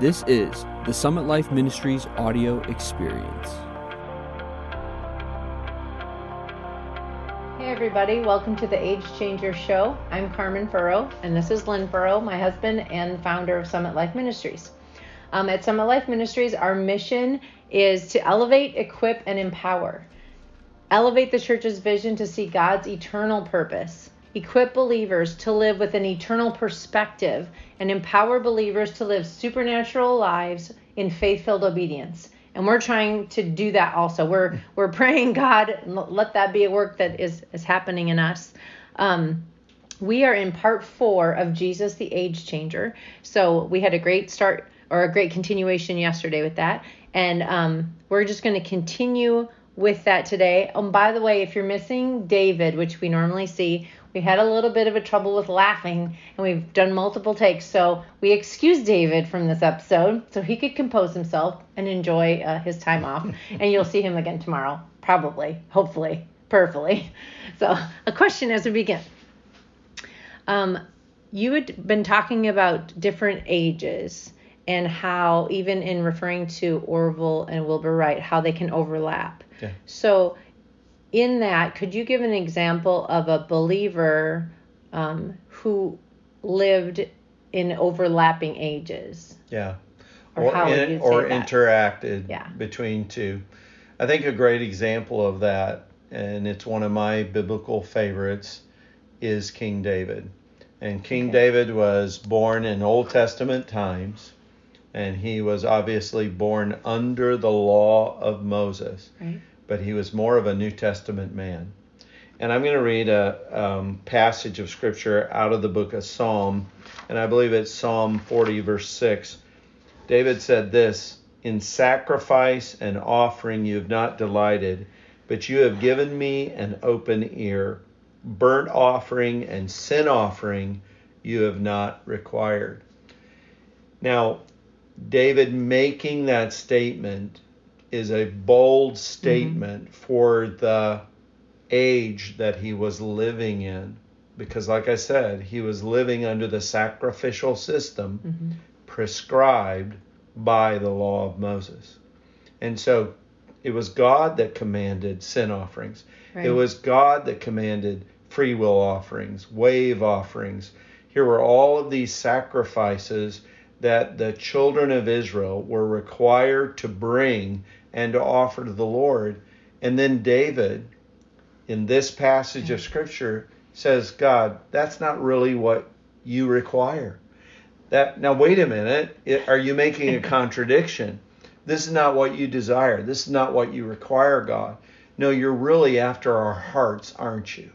This is the Summit Life Ministries audio experience. Hey, everybody, welcome to the Age Changer Show. I'm Carmen Furrow, and this is Lynn Furrow, my husband and founder of Summit Life Ministries. Um, at Summit Life Ministries, our mission is to elevate, equip, and empower. Elevate the church's vision to see God's eternal purpose equip believers to live with an eternal perspective, and empower believers to live supernatural lives in faith filled obedience. And we're trying to do that also. We're we're praying God let that be a work that is is happening in us. Um, we are in part four of Jesus the Age Changer. So we had a great start or a great continuation yesterday with that, and um, we're just going to continue with that today. Um, by the way, if you're missing David, which we normally see, we had a little bit of a trouble with laughing and we've done multiple takes. So we excused david from this episode so he could compose himself and enjoy uh, his time off. And you'll see him again tomorrow probably hopefully prayerfully so a question as we begin. Um, you had been talking about different ages and how even in referring to orville and wilbur wright how they can overlap yeah. so in that, could you give an example of a believer um, who lived in overlapping ages? Yeah. Or, or, how in, or interacted yeah. between two. I think a great example of that, and it's one of my biblical favorites, is King David. And King okay. David was born in Old Testament times, and he was obviously born under the law of Moses. Right but he was more of a New Testament man. And I'm going to read a um, passage of scripture out of the book of Psalm, and I believe it's Psalm 40, verse 6. David said this In sacrifice and offering you have not delighted, but you have given me an open ear. Burnt offering and sin offering you have not required. Now, David making that statement is a bold statement mm-hmm. for the age that he was living in. Because, like I said, he was living under the sacrificial system mm-hmm. prescribed by the law of Moses. And so it was God that commanded sin offerings, right. it was God that commanded free will offerings, wave offerings. Here were all of these sacrifices that the children of Israel were required to bring and to offer to the Lord. And then David, in this passage of Scripture, says, God, that's not really what you require. That now wait a minute, are you making a contradiction? This is not what you desire. This is not what you require, God. No, you're really after our hearts, aren't you?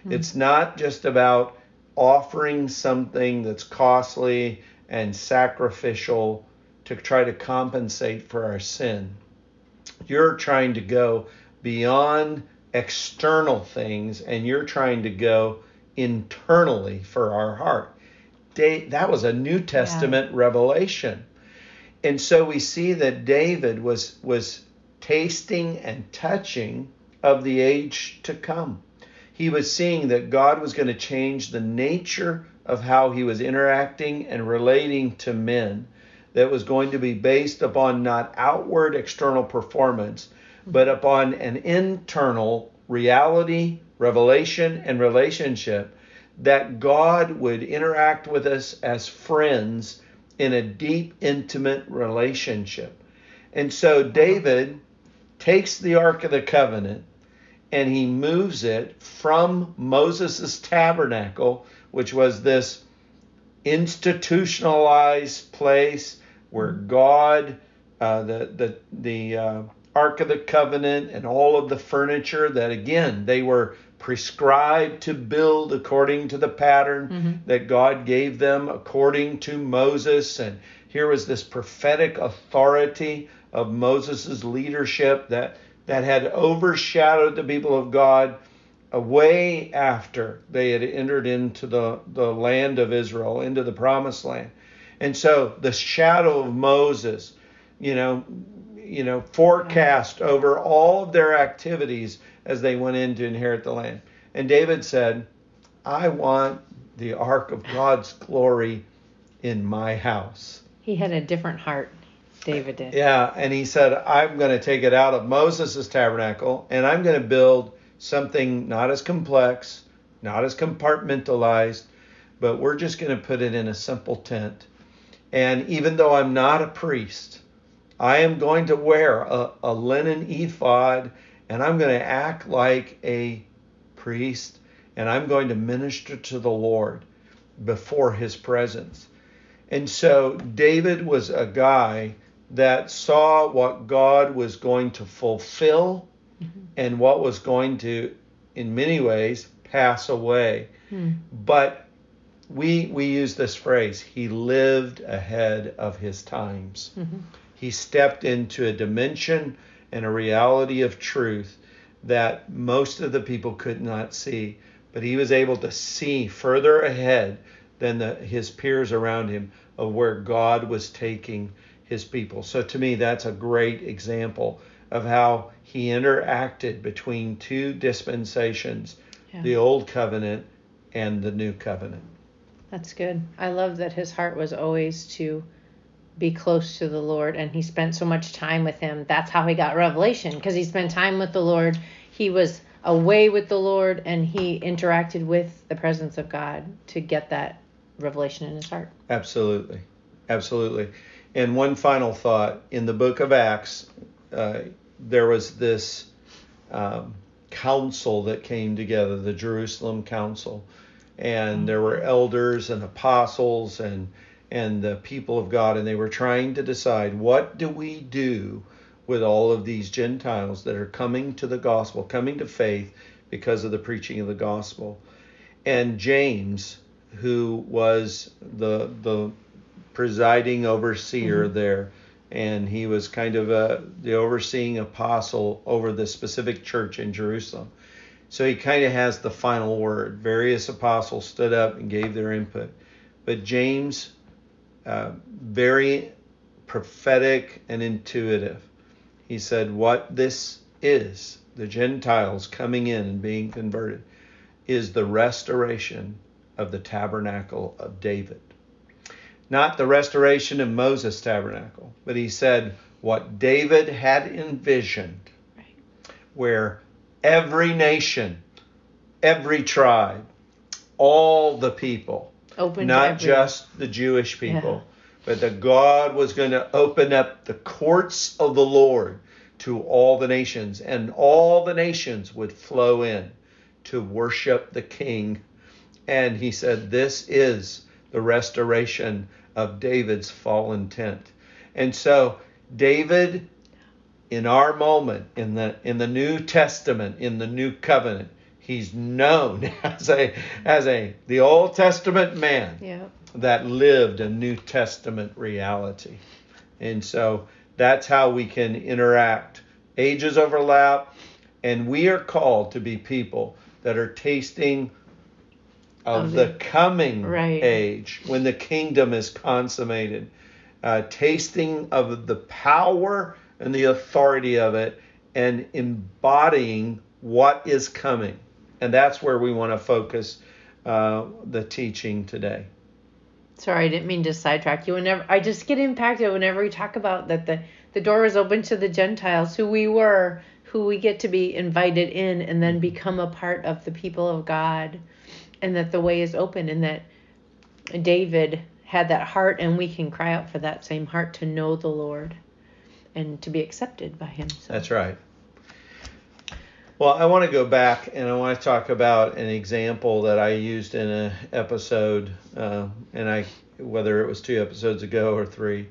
Mm-hmm. It's not just about offering something that's costly and sacrificial to try to compensate for our sin. You're trying to go beyond external things and you're trying to go internally for our heart. That was a New Testament yeah. revelation. And so we see that David was was tasting and touching of the age to come. He was seeing that God was going to change the nature of how he was interacting and relating to men that was going to be based upon not outward external performance, but upon an internal reality, revelation, and relationship that God would interact with us as friends in a deep, intimate relationship. And so David takes the Ark of the Covenant and he moves it from Moses' tabernacle, which was this institutionalized place where God, uh, the the the uh, Ark of the Covenant, and all of the furniture that again they were prescribed to build according to the pattern mm-hmm. that God gave them according to Moses, and here was this prophetic authority of Moses' leadership that that had overshadowed the people of God way after they had entered into the, the land of Israel, into the promised land. And so the shadow of Moses, you know, you know, forecast mm. over all of their activities as they went in to inherit the land. And David said, I want the ark of God's glory in my house. He had a different heart. David did. Yeah, and he said, I'm going to take it out of Moses' tabernacle and I'm going to build something not as complex, not as compartmentalized, but we're just going to put it in a simple tent. And even though I'm not a priest, I am going to wear a, a linen ephod and I'm going to act like a priest and I'm going to minister to the Lord before his presence. And so David was a guy that saw what God was going to fulfill mm-hmm. and what was going to, in many ways, pass away. Mm. But we we use this phrase, he lived ahead of his times. Mm-hmm. He stepped into a dimension and a reality of truth that most of the people could not see, but he was able to see further ahead than the, his peers around him of where God was taking his people. So to me, that's a great example of how he interacted between two dispensations, yeah. the old covenant and the new covenant. That's good. I love that his heart was always to be close to the Lord and he spent so much time with him. That's how he got revelation because he spent time with the Lord. He was away with the Lord and he interacted with the presence of God to get that revelation in his heart. Absolutely. Absolutely. And one final thought in the book of Acts, uh, there was this um, council that came together, the Jerusalem Council, and there were elders and apostles and and the people of God, and they were trying to decide what do we do with all of these Gentiles that are coming to the gospel, coming to faith because of the preaching of the gospel. And James, who was the the presiding overseer mm-hmm. there, and he was kind of a, the overseeing apostle over the specific church in Jerusalem. So he kind of has the final word. Various apostles stood up and gave their input, but James, uh, very prophetic and intuitive, he said, "What this is, the Gentiles coming in and being converted, is the restoration of the tabernacle of David." not the restoration of Moses' tabernacle, but he said what David had envisioned, where every nation, every tribe, all the people, Open not just the Jewish people, yeah. but that God was going to open up the courts of the Lord to all the nations, and all the nations would flow in to worship the King. And he said, This is the restoration of David's fallen tent. And so David in our moment in the in the New Testament, in the New Covenant, he's known as a as a the Old Testament man yeah. that lived a New Testament reality. And so that's how we can interact. Ages overlap, and we are called to be people that are tasting of the, the coming right. age when the kingdom is consummated, uh, tasting of the power and the authority of it, and embodying what is coming. And that's where we want to focus uh, the teaching today. Sorry, I didn't mean to sidetrack you. Whenever I just get impacted whenever we talk about that the the door is open to the Gentiles, who we were, who we get to be invited in, and then become a part of the people of God and that the way is open and that David had that heart and we can cry out for that same heart to know the Lord and to be accepted by him. So. That's right. Well, I want to go back and I want to talk about an example that I used in an episode, uh, and I whether it was two episodes ago or three,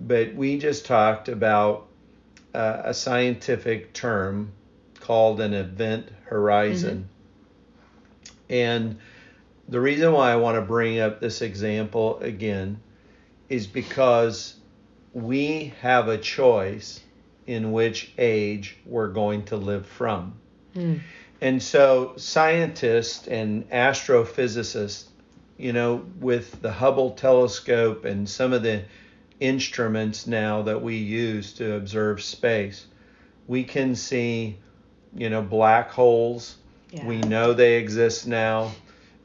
but we just talked about uh, a scientific term called an event horizon. And the reason why I want to bring up this example again is because we have a choice in which age we're going to live from. Mm. And so scientists and astrophysicists, you know, with the Hubble telescope and some of the instruments now that we use to observe space, we can see, you know, black holes we know they exist now,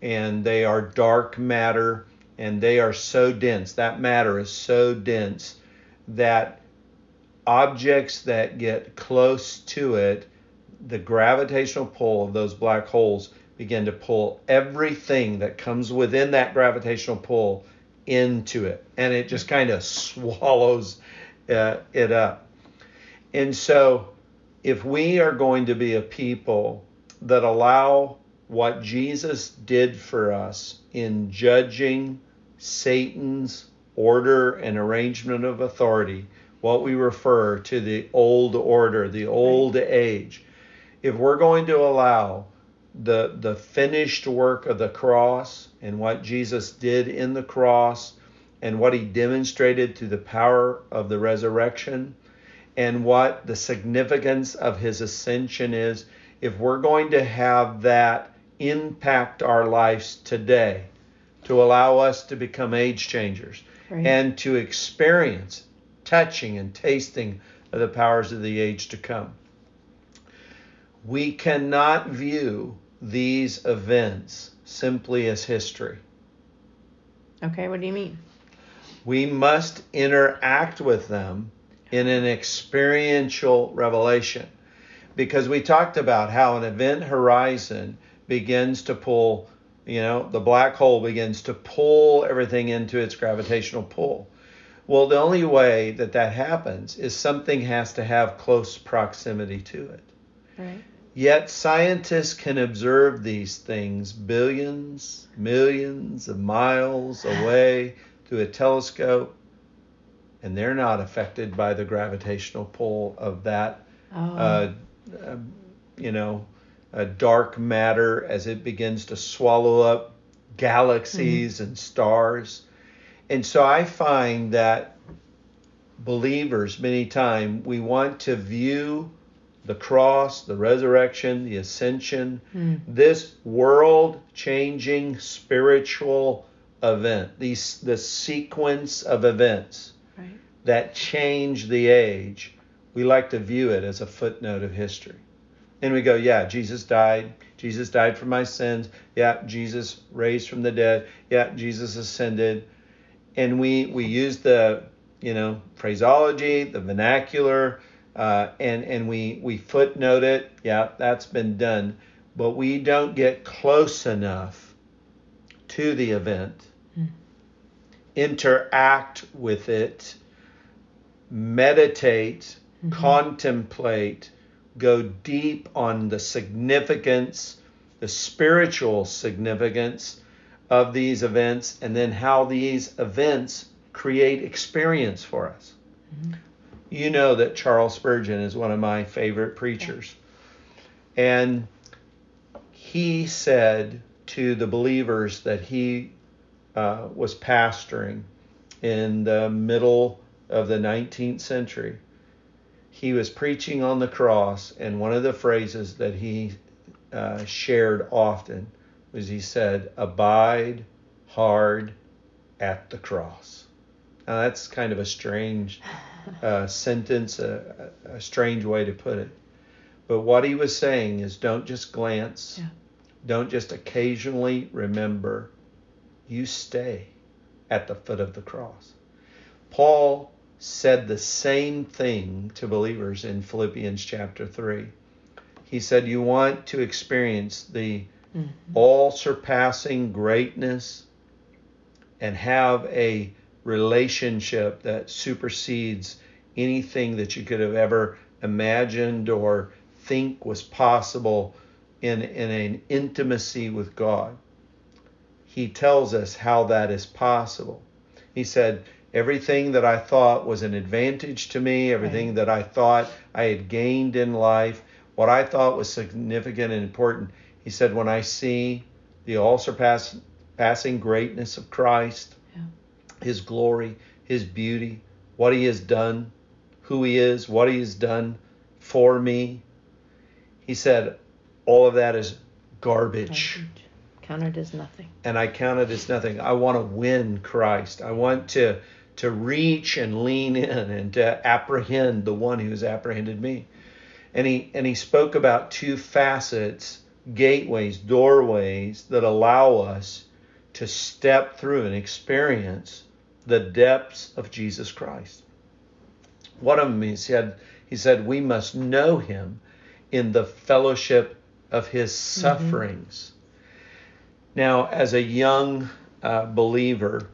and they are dark matter, and they are so dense. That matter is so dense that objects that get close to it, the gravitational pull of those black holes begin to pull everything that comes within that gravitational pull into it, and it just kind of swallows uh, it up. And so, if we are going to be a people that allow what Jesus did for us in judging Satan's order and arrangement of authority, what we refer to the old order, the old age, if we're going to allow the the finished work of the cross and what Jesus did in the cross and what he demonstrated through the power of the resurrection and what the significance of his ascension is if we're going to have that impact our lives today to allow us to become age changers right. and to experience touching and tasting of the powers of the age to come we cannot view these events simply as history. Okay, what do you mean? We must interact with them in an experiential revelation because we talked about how an event horizon begins to pull, you know, the black hole begins to pull everything into its gravitational pull. Well, the only way that that happens is something has to have close proximity to it. Right. Yet scientists can observe these things billions, millions of miles away through a telescope, and they're not affected by the gravitational pull of that, oh. uh, uh, you know, dark matter as it begins to swallow up galaxies mm-hmm. and stars. And so I find that believers, many times, we want to view the cross, the resurrection, the ascension, mm. this world changing spiritual event, these, the sequence of events right. that change the age, we like to view it as a footnote of history. And we go, yeah, Jesus died. Jesus died for my sins. Yeah, Jesus raised from the dead. Yeah, Jesus ascended. And we we use the, you know, phraseology, the vernacular, uh, and and we we footnote it. Yeah, that's been done, but we don't get close enough to the event, mm. interact with it, meditate, mm-hmm. contemplate, go deep on the significance, the spiritual significance of these events, and then how these events create experience for us. Mm-hmm you know that Charles Spurgeon is one of my favorite preachers. And he said to the believers that he uh, was pastoring in the middle of the 19th century, he was preaching on the cross, and one of the phrases that he uh, shared often was he said, Abide hard at the cross. Now, that's kind of a strange uh, sentence, a, a, strange way to put it. But what he was saying is don't just glance, yeah. don't just occasionally remember, you stay at the foot of the cross. Paul said the same thing to believers in Philippians chapter 3. He said, You want to experience the mm-hmm. all surpassing greatness and have a relationship that supersedes anything that you could have ever imagined or think was possible in, in an intimacy with God. He tells us how that is possible. He said, Everything that I thought was an advantage to me, everything right. that I thought I had gained in life, what I thought was significant and important, he said, When I see the all surpassing greatness of Christ, his glory, his beauty, what he has done, who he is, what he has done for me. He said, all of that is garbage. Count it as nothing. And I count it as nothing. I want to win Christ. I want to to reach and lean in and to apprehend the one who has apprehended me. And he and he spoke about two facets, gateways, doorways that allow us to step through and experience the depths of Jesus Christ. One of them he said he said we must know him in the fellowship of his mm-hmm. sufferings. Mm-hmm. Now, as a young uh, believer,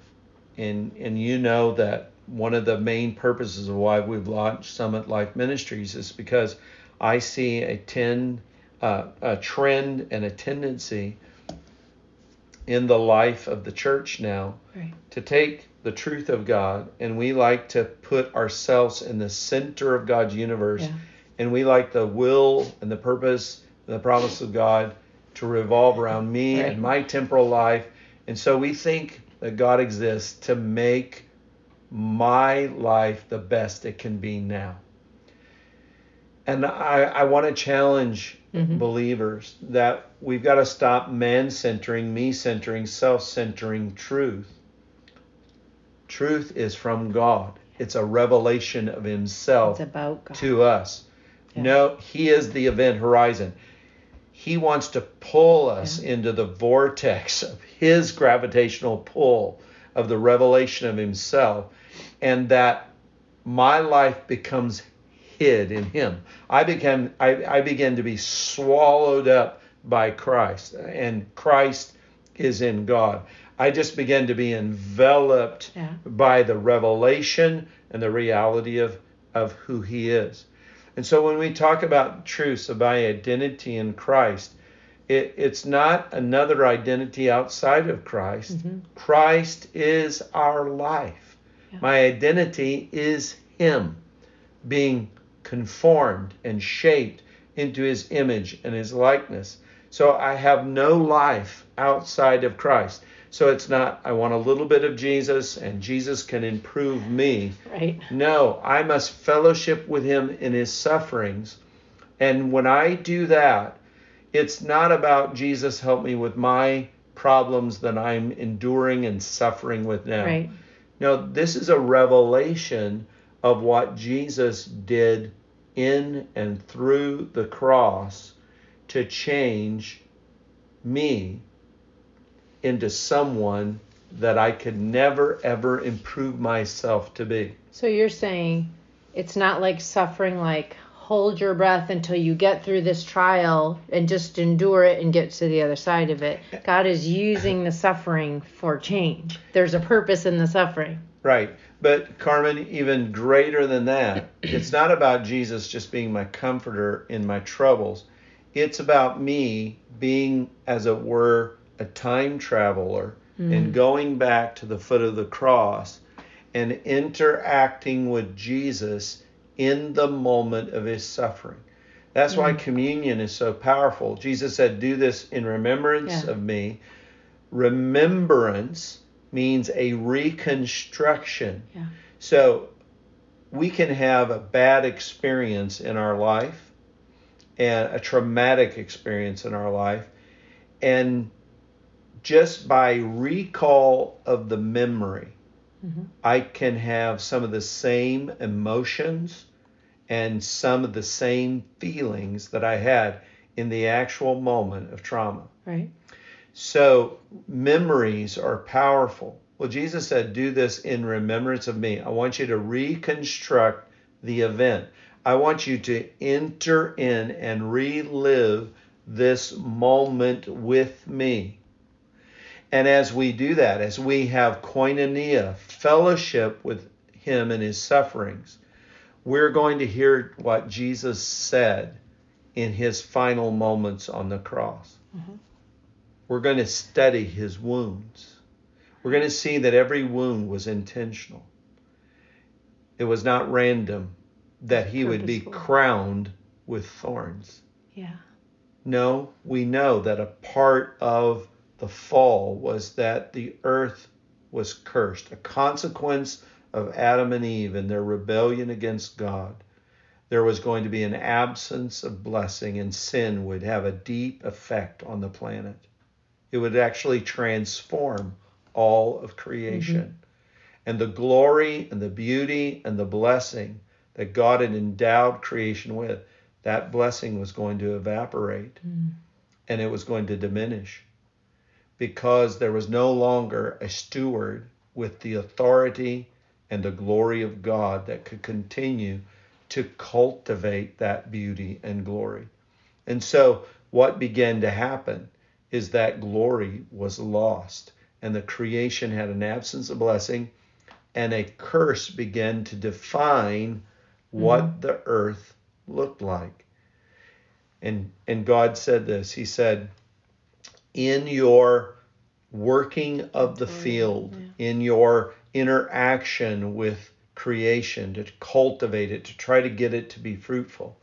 and and you know that one of the main purposes of why we've launched Summit Life Ministries is because I see a ten uh, a trend and a tendency in the life of the church now right. to take the truth of God and we like to put ourselves in the center of God's universe yeah. and we like the will and the purpose and the promise of God to revolve around me right. and my temporal life and so we think that God exists to make my life the best it can be now. And I, I want to challenge mm-hmm. believers that we've got to stop man centering, me centering, self centering truth. Truth is from God. It's a revelation of Himself to us. Yeah. No, He is the event horizon. He wants to pull us yeah. into the vortex of His gravitational pull of the revelation of Himself, and that my life becomes hid in Him. I became I, I began to be swallowed up by Christ, and Christ is in God. I just began to be enveloped yeah. by the revelation and the reality of, of who He is. And so when we talk about truths about identity in Christ, it, it's not another identity outside of Christ. Mm-hmm. Christ is our life. Yeah. My identity is Him being conformed and shaped into His image and His likeness. So I have no life outside of Christ. So it's not, I want a little bit of Jesus and Jesus can improve me. Right. No, I must fellowship with Him in His sufferings. And when I do that, it's not about Jesus help me with my problems that I'm enduring and suffering with now. Right. No, this is a revelation of what Jesus did in and through the cross to change me into someone that I could never ever improve myself to be. So you're saying it's not like suffering like hold your breath until you get through this trial and just endure it and get to the other side of it. God is using the suffering for change. There's a purpose in the suffering. Right. But Carmen, even greater than that, it's not about Jesus just being my comforter in my troubles. It's about me being, as it were, a time traveler mm. and going back to the foot of the cross and interacting with Jesus in the moment of his suffering. That's mm. why communion is so powerful. Jesus said, Do this in remembrance yeah. of me. Remembrance means a reconstruction. Yeah. So we can have a bad experience in our life and a traumatic experience in our life. And just by recall of the memory, mm-hmm. I can have some of the same emotions and some of the same feelings that I had in the actual moment of trauma. Right. So memories are powerful. Well, Jesus said, Do this in remembrance of me. I want you to reconstruct the event. I want you to enter in and relive this moment with me. And as we do that, as we have koinonia, fellowship with Him in His sufferings, we're going to hear what Jesus said in His final moments on the cross. Mm-hmm. We're going to study His wounds. We're going to see that every wound was intentional. It was not random that He would be crowned with thorns. Yeah. No, we know that a part of the fall was that the earth was cursed, a consequence of Adam and Eve and their rebellion against God. There was going to be an absence of blessing, and sin would have a deep effect on the planet. It would actually transform all of creation. Mm-hmm. And the glory and the beauty and the blessing that God had endowed creation with, that blessing was going to evaporate mm. and it was going to diminish. Because there was no longer a steward with the authority and the glory of God that could continue to cultivate that beauty and glory. And so, what began to happen is that glory was lost, and the creation had an absence of blessing, and a curse began to define what mm-hmm. the earth looked like. And, and God said this He said, In your working of the field, yeah. in your interaction with creation, to cultivate it, to try to get it to be fruitful.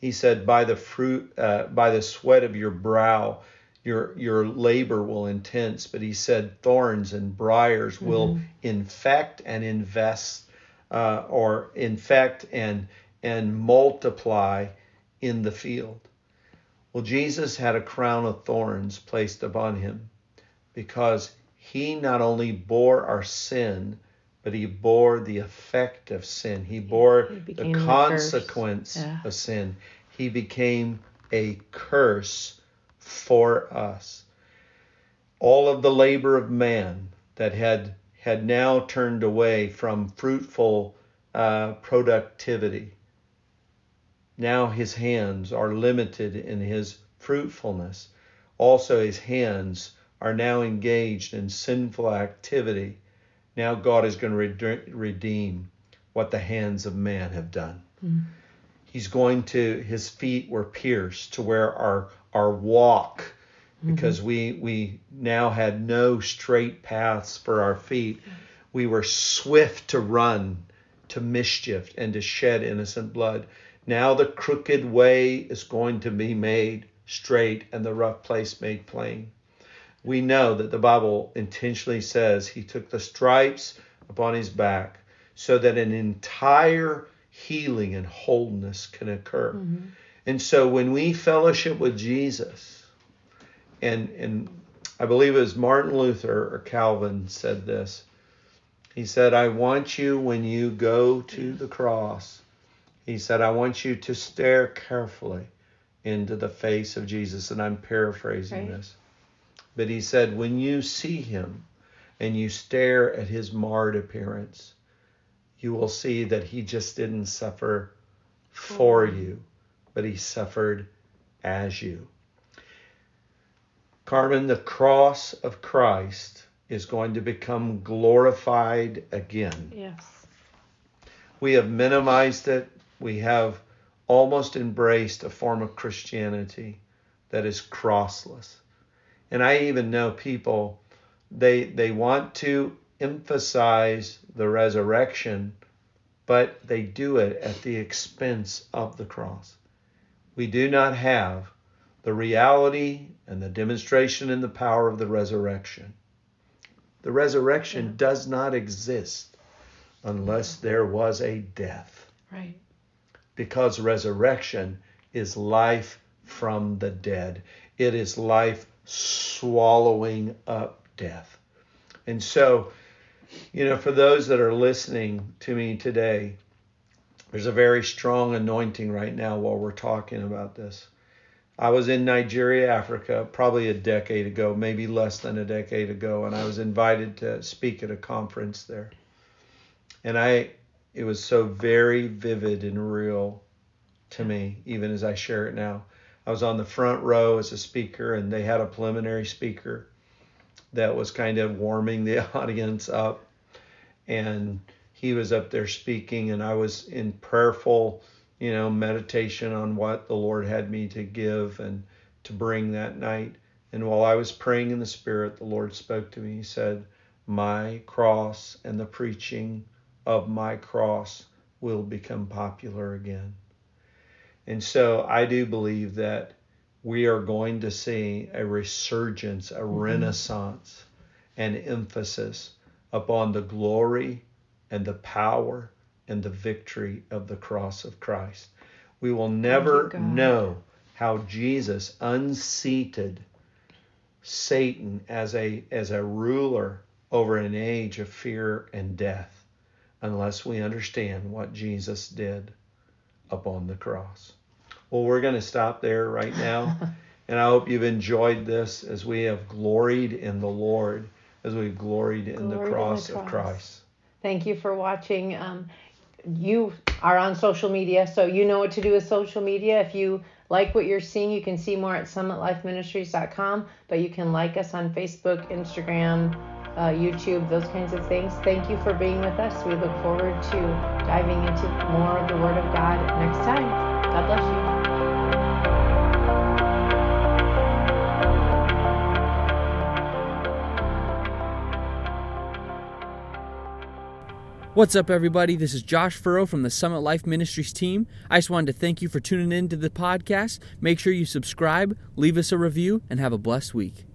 He said, by the fruit, uh, by the sweat of your brow, your your labor will intense. But he said, thorns and briars mm-hmm. will infect and invest, uh, or infect and and multiply in the field. Well, Jesus had a crown of thorns placed upon him because he not only bore our sin, but he bore the effect of sin. He bore he the consequence yeah. of sin. He became a curse for us. All of the labor of man that had had now turned away from fruitful uh, productivity. Now his hands are limited in his fruitfulness. Also, his hands are now engaged in sinful activity now God is going to redeem what the hands of man have done. Mm. He's going to his feet were pierced to where our our walk mm-hmm. because we we now had no straight paths for our feet. We were swift to run to mischief and to shed innocent blood. Now the crooked way is going to be made straight and the rough place made plain we know that the Bible intentionally says he took the stripes upon his back so that an entire healing and wholeness can occur. Mm-hmm. And so when we fellowship with Jesus, and and I believe it was Martin Luther or Calvin said this. He said, I want you when you go to the cross, he said, I want you to stare carefully into the face of Jesus. And I'm paraphrasing right. this. But he said, when you see him and you stare at his marred appearance, you will see that he just didn't suffer for mm-hmm. you, but he suffered as you. Carmen, the cross of Christ is going to become glorified again. Yes. We have minimized it. We have almost embraced a form of Christianity that is crossless. And I even know people they they want to emphasize the resurrection, but they do it at the expense of the cross. We do not have the reality and the demonstration and the power of the resurrection. The resurrection does not exist unless there was a death. Right. Because resurrection is life from the dead. It is life swallowing up death. And so, you know, for those that are listening to me today, there's a very strong anointing right now while we're talking about this. I was in Nigeria, Africa, probably a decade ago, maybe less than a decade ago, and I was invited to speak at a conference there. And I it was so very vivid and real to me, even as I share it now. I was on the front row as a speaker, and they had a preliminary speaker that was kind of warming the audience up. And he was up there speaking, and I was in prayerful, you know, meditation on what the Lord had me to give and to bring that night. And while I was praying in the Spirit, the Lord spoke to me. He said, My cross and the preaching of my cross will become popular again. And so I do believe that we are going to see a resurgence, a mm-hmm. renaissance, an emphasis upon the glory and the power and the victory of the cross of Christ. We will never know how Jesus unseated Satan as a as a ruler over an age of fear and death unless we understand what Jesus did upon the cross. Well, we're going to stop there right now. And I hope you've enjoyed this as we have gloried in the Lord, as we've gloried in, the, cross in the of. Christ. Thank you for watching. Um, you are on social media, so you know what to do with social media. If you like what you're seeing, you can see more at summitlifeministries.com, but you can like us on Facebook, Instagram, uh, YouTube, those kinds of things. Thank you for being with us. We look forward to diving into more of the Word of God next time. God bless you. What's up, everybody? This is Josh Furrow from the Summit Life Ministries team. I just wanted to thank you for tuning in to the podcast. Make sure you subscribe, leave us a review, and have a blessed week.